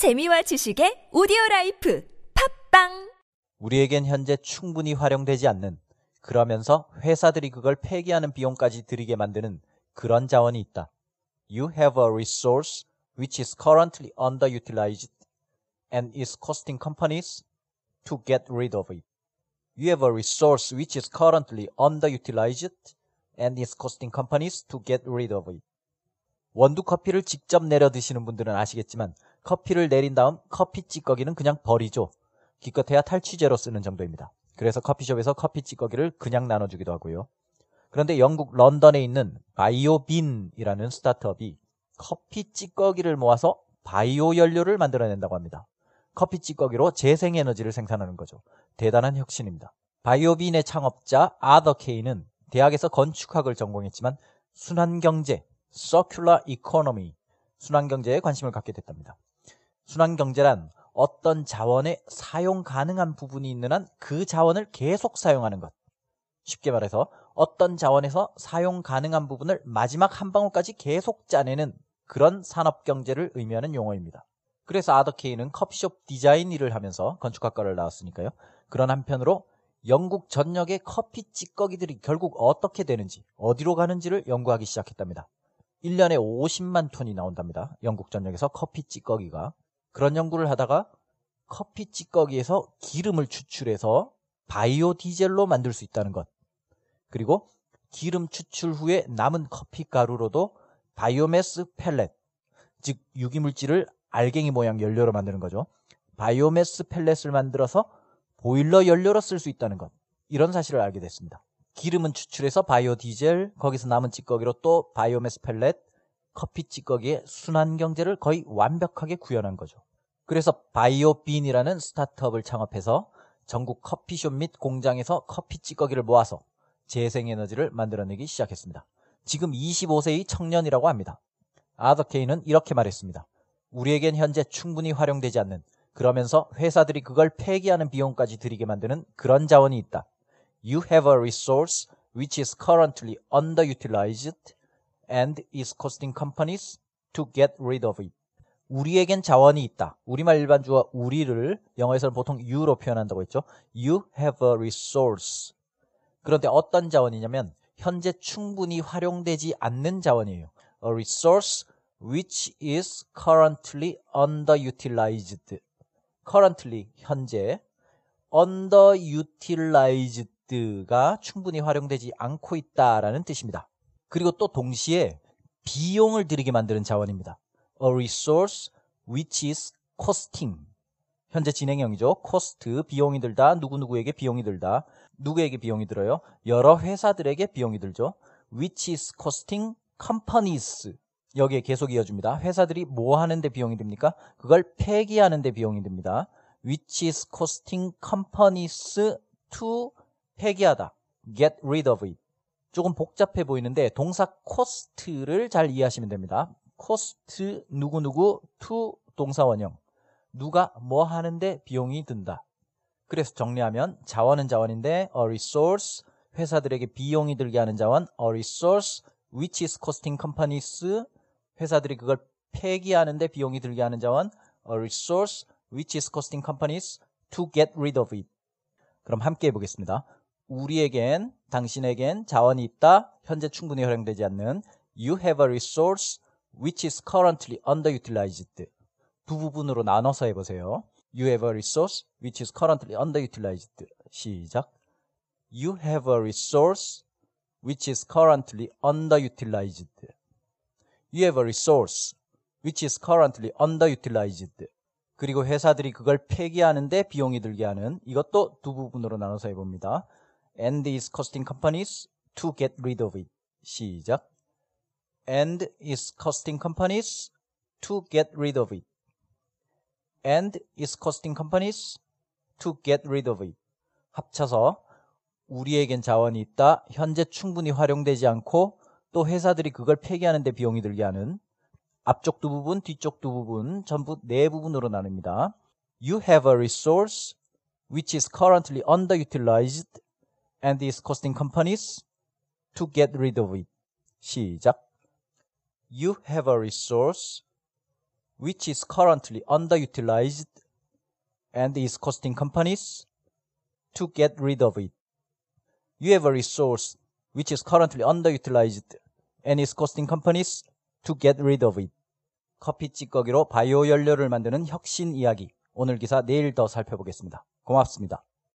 재미와 지식의 오디오 라이프 팝빵 우리에겐 현재 충분히 활용되지 않는 그러면서 회사들이 그걸 폐기하는 비용까지 들이게 만드는 그런 자원이 있다. You have a resource which is currently underutilized and is costing companies to get rid of it. You have a resource which is currently underutilized and is costing companies to get rid of it. 원두 커피를 직접 내려 드시는 분들은 아시겠지만 커피를 내린 다음 커피 찌꺼기는 그냥 버리죠. 기껏해야 탈취제로 쓰는 정도입니다. 그래서 커피숍에서 커피 찌꺼기를 그냥 나눠주기도 하고요. 그런데 영국 런던에 있는 바이오빈이라는 스타트업이 커피 찌꺼기를 모아서 바이오 연료를 만들어낸다고 합니다. 커피 찌꺼기로 재생에너지를 생산하는 거죠. 대단한 혁신입니다. 바이오빈의 창업자 아더 케이는 대학에서 건축학을 전공했지만 순환경제, Circular Economy, 순환경제에 관심을 갖게 됐답니다. 순환경제란 어떤 자원의 사용 가능한 부분이 있는 한 그 자원을 계속 사용하는 것. 쉽게 말해서 어떤 자원에서 사용 가능한 부분을 마지막 한 방울까지 계속 짜내는 그런 산업 경제를 의미하는 용어입니다. 그래서 아더케이는 커피숍 디자인 일을 하면서 건축학과를 나왔으니까요. 그런 한편으로 영국 전역의 커피 찌꺼기들이 결국 어떻게 되는지, 어디로 가는지를 연구하기 시작했답니다. 1년에 50만 톤이 나온답니다. 영국 전역에서 커피 찌꺼기가. 그런 연구를 하다가 커피 찌꺼기에서 기름을 추출해서 바이오 디젤로 만들 수 있다는 것. 그리고 기름 추출 후에 남은 커피 가루로도 바이오매스 펠렛, 즉 유기물질을 알갱이 모양 연료로 만드는 거죠. 바이오매스 펠렛을 만들어서 보일러 연료로 쓸 수 있다는 것. 이런 사실을 알게 됐습니다. 기름은 추출해서 바이오 디젤, 거기서 남은 찌꺼기로 또 바이오매스 펠렛, 커피 찌꺼기의 순환 경제를 거의 완벽하게 구현한 거죠. 그래서 바이오빈이라는 스타트업을 창업해서 전국 커피숍 및 공장에서 커피 찌꺼기를 모아서 재생에너지를 만들어내기 시작했습니다. 지금 25세의 청년이라고 합니다. 아더케이는 이렇게 말했습니다. 우리에겐 현재 충분히 활용되지 않는 그러면서 회사들이 그걸 폐기하는 비용까지 들이게 만드는 그런 자원이 있다. You have a resource which is currently underutilized and is costing companies to get rid of it. 우리에겐 자원이 있다. 우리말 일반주어 우리를 영어에서는 보통 you로 표현한다고 했죠. You have a resource. 그런데 어떤 자원이냐면 현재 충분히 활용되지 않는 자원이에요. A resource which is currently underutilized. currently 현재 underutilized가 충분히 활용되지 않고 있다라는 뜻입니다. 그리고 또 동시에 비용을 들이게 만드는 자원입니다. A resource which is costing. 현재 진행형이죠. cost, 비용이 들다, 누구누구에게 비용이 들다. 누구에게 비용이 들어요? 여러 회사들에게 비용이 들죠. which is costing companies. 여기에 계속 이어줍니다. 회사들이 뭐 하는데 비용이 듭니까? 그걸 폐기하는데 비용이 듭니다. which is costing companies to 폐기하다. get rid of it. 조금 복잡해 보이는데 동사 cost를 잘 이해하시면 됩니다. cost 누구누구 to 동사 원형. 누가 뭐 하는데 비용이 든다. 그래서 정리하면 자원은 자원인데 a resource 회사들에게 비용이 들게 하는 자원 a resource which is costing companies 회사들이 그걸 폐기하는데 비용이 들게 하는 자원 a resource which is costing companies to get rid of it. 그럼 함께 해보겠습니다. 우리에겐 당신에겐 자원이 있다. 현재 충분히 활용되지 않는 you have a resource which is currently underutilized. 두 부분으로 나눠서 해보세요. You have a resource which is currently underutilized. 시작. You have a resource which is currently underutilized. You have a resource which is currently underutilized. 그리고 회사들이 그걸 폐기하는데 비용이 들게 하는 이것도 두 부분으로 나눠서 해봅니다. And is costing companies to get rid of it. 시작. And is costing companies to get rid of it. And is costing companies to get rid of it. 합쳐서 우리에겐 자원이 있다. 현재 충분히 활용되지 않고 또 회사들이 그걸 폐기하는 데 비용이 들게 하는 앞쪽 두 부분, 뒤쪽 두 부분 전부 네 부분으로 나눕니다. You have a resource which is currently underutilized and is costing companies to get rid of it. 시작. You have a resource which is currently underutilized and is costing companies to get rid of it. You have a resource which is currently underutilized and is costing companies to get rid of it. 커피 찌꺼기로 바이오 연료를 만드는 혁신 이야기. 오늘 기사 내일 더 살펴보겠습니다. 고맙습니다.